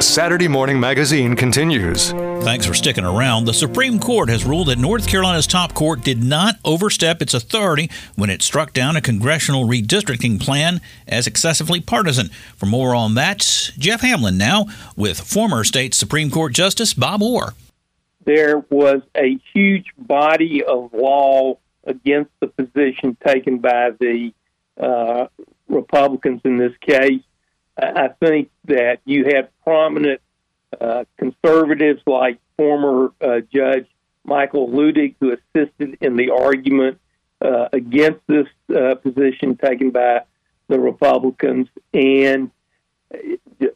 Saturday Morning Magazine continues. Thanks for sticking around. The Supreme Court has ruled that North Carolina's top court did not overstep its authority when it struck down a congressional redistricting plan as excessively partisan. For more on that, Jeff Hamlin now with former state Supreme Court Justice Bob Orr. There was a huge body of law against the position taken by the uh, Republicans in this case. I think that you had prominent uh, conservatives like former uh, Judge Michael Luttig, who assisted in the argument uh, against this uh, position taken by the Republicans, and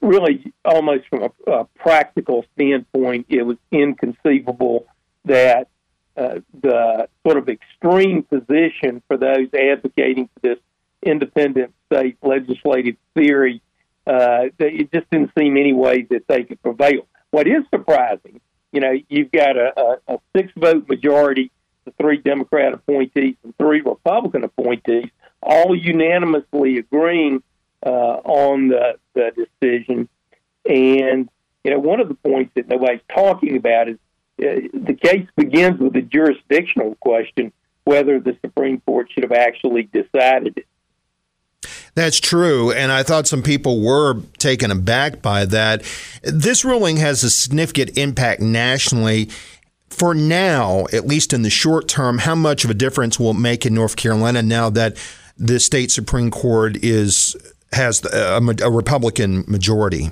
really, almost from a, a practical standpoint, it was inconceivable that uh, the sort of extreme position for those advocating for this independent state legislative theory uh, it just didn't seem any way that they could prevail. What is surprising, you know, you've got a, a, a six vote majority, the three Democrat appointees and three Republican appointees, all unanimously agreeing uh, on the, the decision. And, you know, one of the points that nobody's talking about is uh, the case begins with a jurisdictional question whether the Supreme Court should have actually decided it. That's true. And I thought some people were taken aback by that. This ruling has a significant impact nationally. For now, at least in the short term, how much of a difference will it make in North Carolina now that the state Supreme Court is has a, a Republican majority?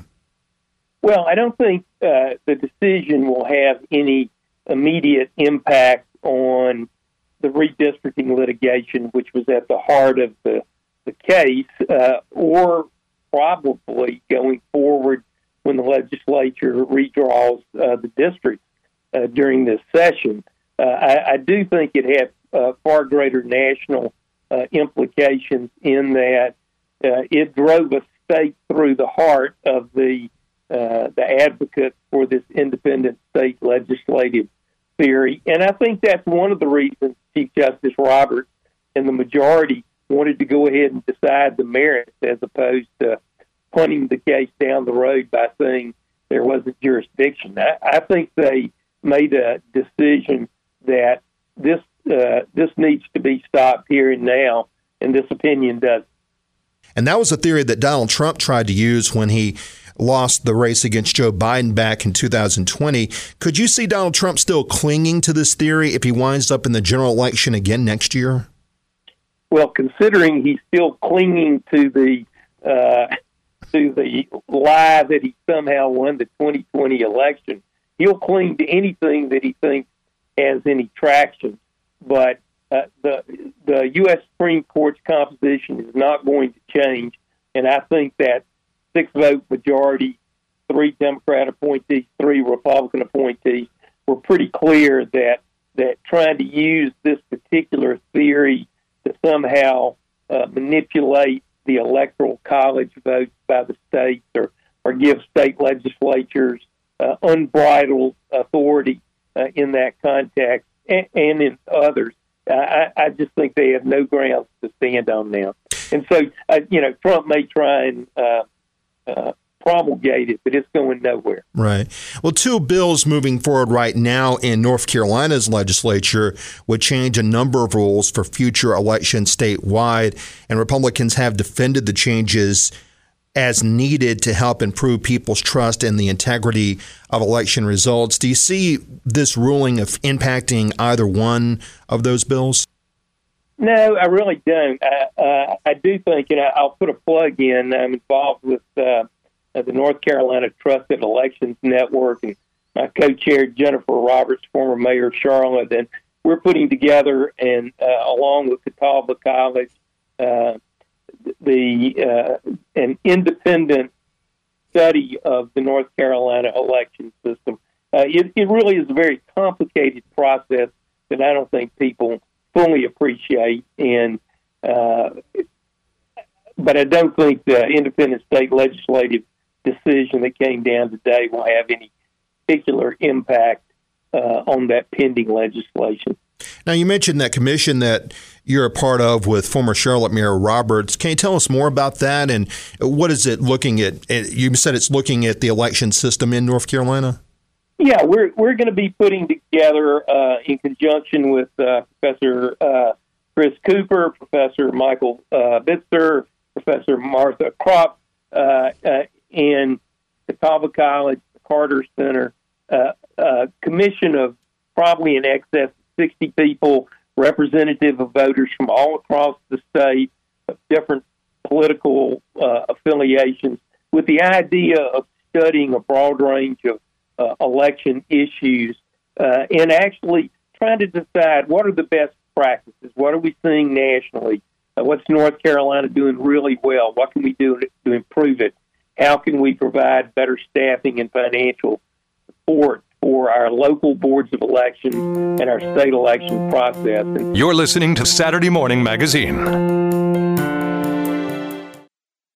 Well, I don't think uh, the decision will have any immediate impact on the redistricting litigation, which was at the heart of the the case, uh, or probably going forward when the legislature redraws uh, the districts uh, during this session. Uh, I, I, do think it had uh, far greater national uh, implications in that it drove a stake through the heart of the the advocates for this independent state legislative theory, and I think that's one of the reasons Chief Justice Roberts and the majority wanted to go ahead and decide the merits as opposed to punting the case down the road by saying there wasn't jurisdiction. I, I think they made a decision that this uh, this needs to be stopped here and now, and this opinion does. And that was a theory that Donald Trump tried to use when he lost the race against Joe Biden back in 2020. Could you see Donald Trump still clinging to this theory if he winds up in the general election again next year? Well, considering he's still clinging to the uh, to the lie that he somehow won the 2020 election, he'll cling to anything that he thinks has any traction. But uh, the the U.S. Supreme Court's composition is not going to change, and I think that six vote majority, three Democrat appointees, three Republican appointees, were pretty clear that that trying to use this particular theory to somehow uh, manipulate the electoral college votes by the states or, or give state legislatures uh, unbridled authority uh, in that context and, and in others. I, I, just think they have no grounds to stand on now. And so, uh, you know, Trump may try and promulgate it, but it's going nowhere. Right. Well, two bills moving forward right now in North Carolina's legislature would change a number of rules for future elections statewide, and Republicans have defended the changes as needed to help improve people's trust in the integrity of election results. Do you see this ruling of impacting either one of those bills? No, I really don't. I, uh, I do think, and I'll put a plug in. I'm involved with uh, the North Carolina Trust Trusted Elections Network, and my co-chair Jennifer Roberts, former mayor of Charlotte, and we're putting together, and uh, along with Catawba College, uh, the uh, an independent study of the North Carolina election system. Uh, it, it really is a very complicated process that I don't think people fully appreciate, and uh, but I don't think the independent state legislative decision that came down today will have any particular impact uh, on that pending legislation. Now, you mentioned that commission that you're a part of with former Charlotte Mayor Roberts. Can you tell us more about that and what is it looking at? You said it's looking at the election system in North Carolina. Yeah, we're we're going to be putting together uh, in conjunction with uh, Professor uh, Chris Cooper, Professor Michael uh, Bitzer, Professor Martha Kropf, uh, uh, and Catawba College, the Carter Center, a commission of probably in excess of 60 people, representative of voters from all across the state of different political affiliations, with the idea of studying a broad range of uh, election issues uh, and actually trying to decide what are the best practices, what are we seeing nationally, uh, what's North Carolina doing really well, what can we do to improve it, how can we provide better staffing and financial support for our local boards of election and our state election process. You're listening to Saturday Morning Magazine.